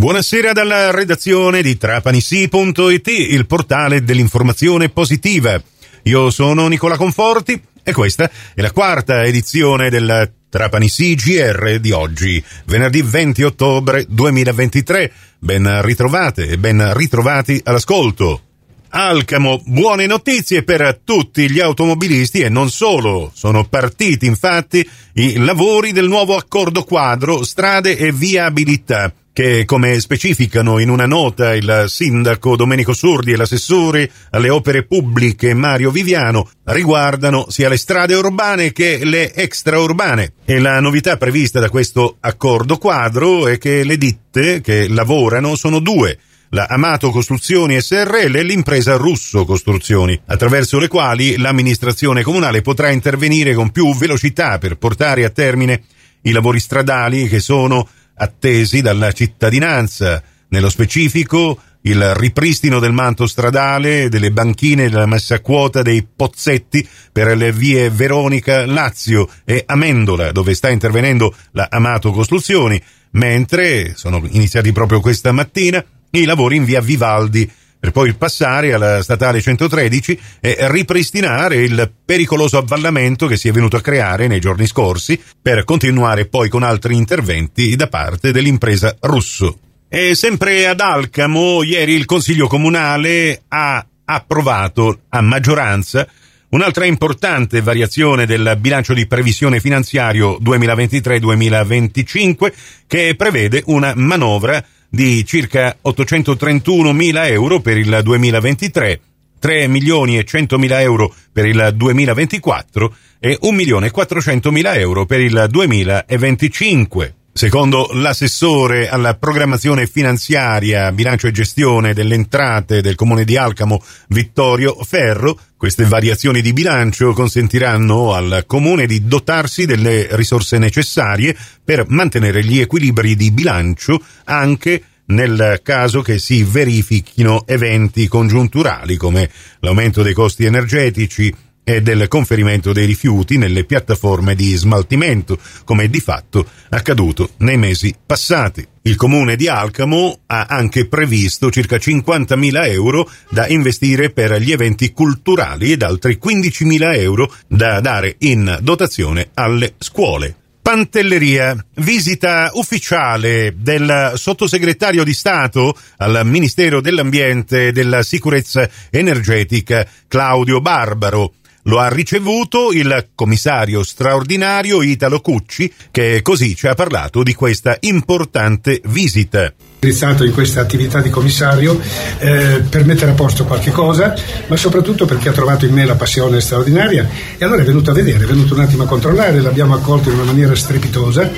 Buonasera dalla redazione di trapanisi.it, il portale dell'informazione positiva. Io sono Nicola Conforti e questa è la quarta edizione del Trapanisi GR di oggi, venerdì 20 ottobre 2023. Ben ritrovate e ben ritrovati all'ascolto. Alcamo, buone notizie per tutti gli automobilisti e non solo. Sono partiti infatti i lavori del nuovo accordo quadro strade e viabilità che, come specificano in una nota il sindaco Domenico Sordi e l'assessore alle opere pubbliche Mario Viviano, riguardano sia le strade urbane che le extraurbane. E la novità prevista da questo accordo quadro è che le ditte che lavorano sono due, la Amato Costruzioni SRL e l'impresa Russo Costruzioni, attraverso le quali l'amministrazione comunale potrà intervenire con più velocità per portare a termine i lavori stradali che sono attesi dalla cittadinanza, nello specifico il ripristino del manto stradale, delle banchine e della messa a quota dei pozzetti per le vie Veronica, Lazio e Amendola, dove sta intervenendo la Amato Costruzioni, mentre sono iniziati proprio questa mattina i lavori in via Vivaldi per poi passare alla statale 113 e ripristinare il pericoloso avvallamento che si è venuto a creare nei giorni scorsi per continuare poi con altri interventi da parte dell'impresa Russo. E sempre ad Alcamo, ieri il Consiglio Comunale ha approvato a maggioranza Un'altra importante variazione del bilancio di previsione finanziario 2023-2025 che prevede una manovra di circa 831 mila euro per il 2023, 3 milioni e 100 mila euro per il 2024 e 1 milione e 400 mila euro per il 2025. Secondo l'assessore alla programmazione finanziaria, bilancio e gestione delle entrate del comune di Alcamo, Vittorio Ferro, queste variazioni di bilancio consentiranno al comune di dotarsi delle risorse necessarie per mantenere gli equilibri di bilancio anche nel caso che si verifichino eventi congiunturali come l'aumento dei costi energetici, e del conferimento dei rifiuti nelle piattaforme di smaltimento, come di fatto accaduto nei mesi passati. Il comune di Alcamo ha anche previsto circa 50.000 euro da investire per gli eventi culturali ed altri 15.000 euro da dare in dotazione alle scuole. Pantelleria, visita ufficiale del sottosegretario di Stato al Ministero dell'Ambiente e della Sicurezza Energetica Claudio Barbaro lo ha ricevuto il commissario straordinario Italo Cucci, che così ci ha parlato di questa importante visita. Indirizzato in questa attività di commissario eh, per mettere a posto qualche cosa, ma soprattutto perché ha trovato in me la passione straordinaria. E allora è venuto a vedere, è venuto un attimo a controllare, l'abbiamo accolto in una maniera strepitosa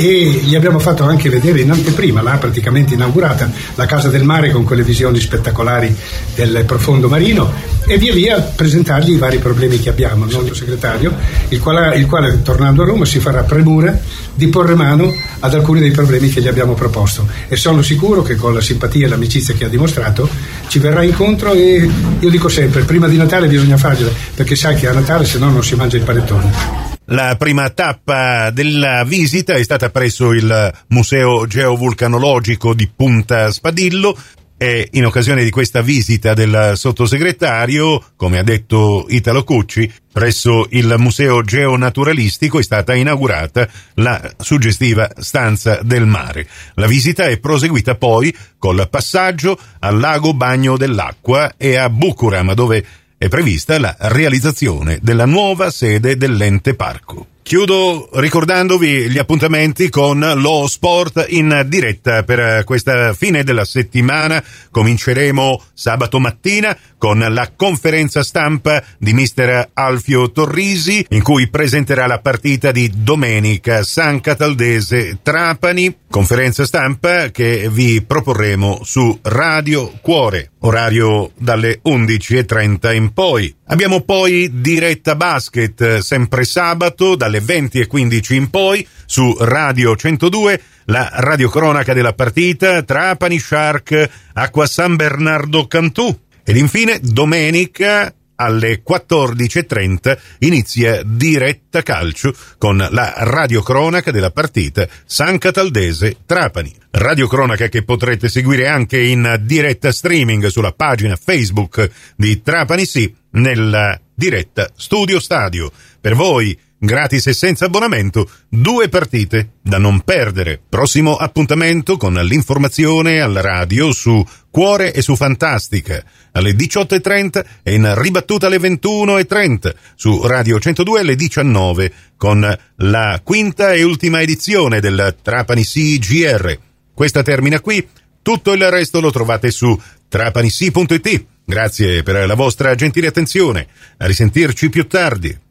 e gli abbiamo fatto anche vedere in anteprima, l'ha praticamente inaugurata, la Casa del Mare con quelle visioni spettacolari del profondo marino e via via presentargli i vari problemi che abbiamo, il nostro segretario, il quale, il quale tornando a Roma si farà premura di porre mano ad alcuni dei problemi che gli abbiamo proposto e sono sicuro che con la simpatia e l'amicizia che ha dimostrato ci verrà incontro e io dico sempre, prima di Natale bisogna fargliela perché sai che a Natale se no non si mangia il panettone. La prima tappa della visita è stata presso il Museo Geovulcanologico di Punta Spadillo e in occasione di questa visita del sottosegretario, come ha detto Italo Cucci, presso il Museo Geonaturalistico è stata inaugurata la suggestiva Stanza del Mare. La visita è proseguita poi col passaggio al lago Bagno dell'Acqua e a Bucuram, dove è prevista la realizzazione della nuova sede dell'ente parco. Chiudo ricordandovi gli appuntamenti con lo sport in diretta per questa fine della settimana. Cominceremo sabato mattina con la conferenza stampa di mister Alfio Torrisi in cui presenterà la partita di domenica San Cataldese Trapani. Conferenza stampa che vi proporremo su Radio Cuore, orario dalle 11.30 in poi. Abbiamo poi diretta basket sempre sabato dalle dalle 20 e 15 in poi su Radio 102 la radiocronaca della partita Trapani Shark Acqua San Bernardo Cantù ed infine domenica alle 14.30 inizia diretta calcio con la radiocronaca della partita San Cataldese Trapani. Radiocronaca che potrete seguire anche in diretta streaming sulla pagina Facebook di Trapani Sì nella diretta Studio Stadio. Per voi gratis e senza abbonamento, due partite da non perdere. Prossimo appuntamento con l'informazione alla radio su Cuore e su Fantastica alle 18.30 e in ribattuta alle 21.30 su Radio 102 alle 19 con la quinta e ultima edizione del Trapani CGR. Questa termina qui, tutto il resto lo trovate su trapanisi.it. Grazie per la vostra gentile attenzione. A risentirci più tardi.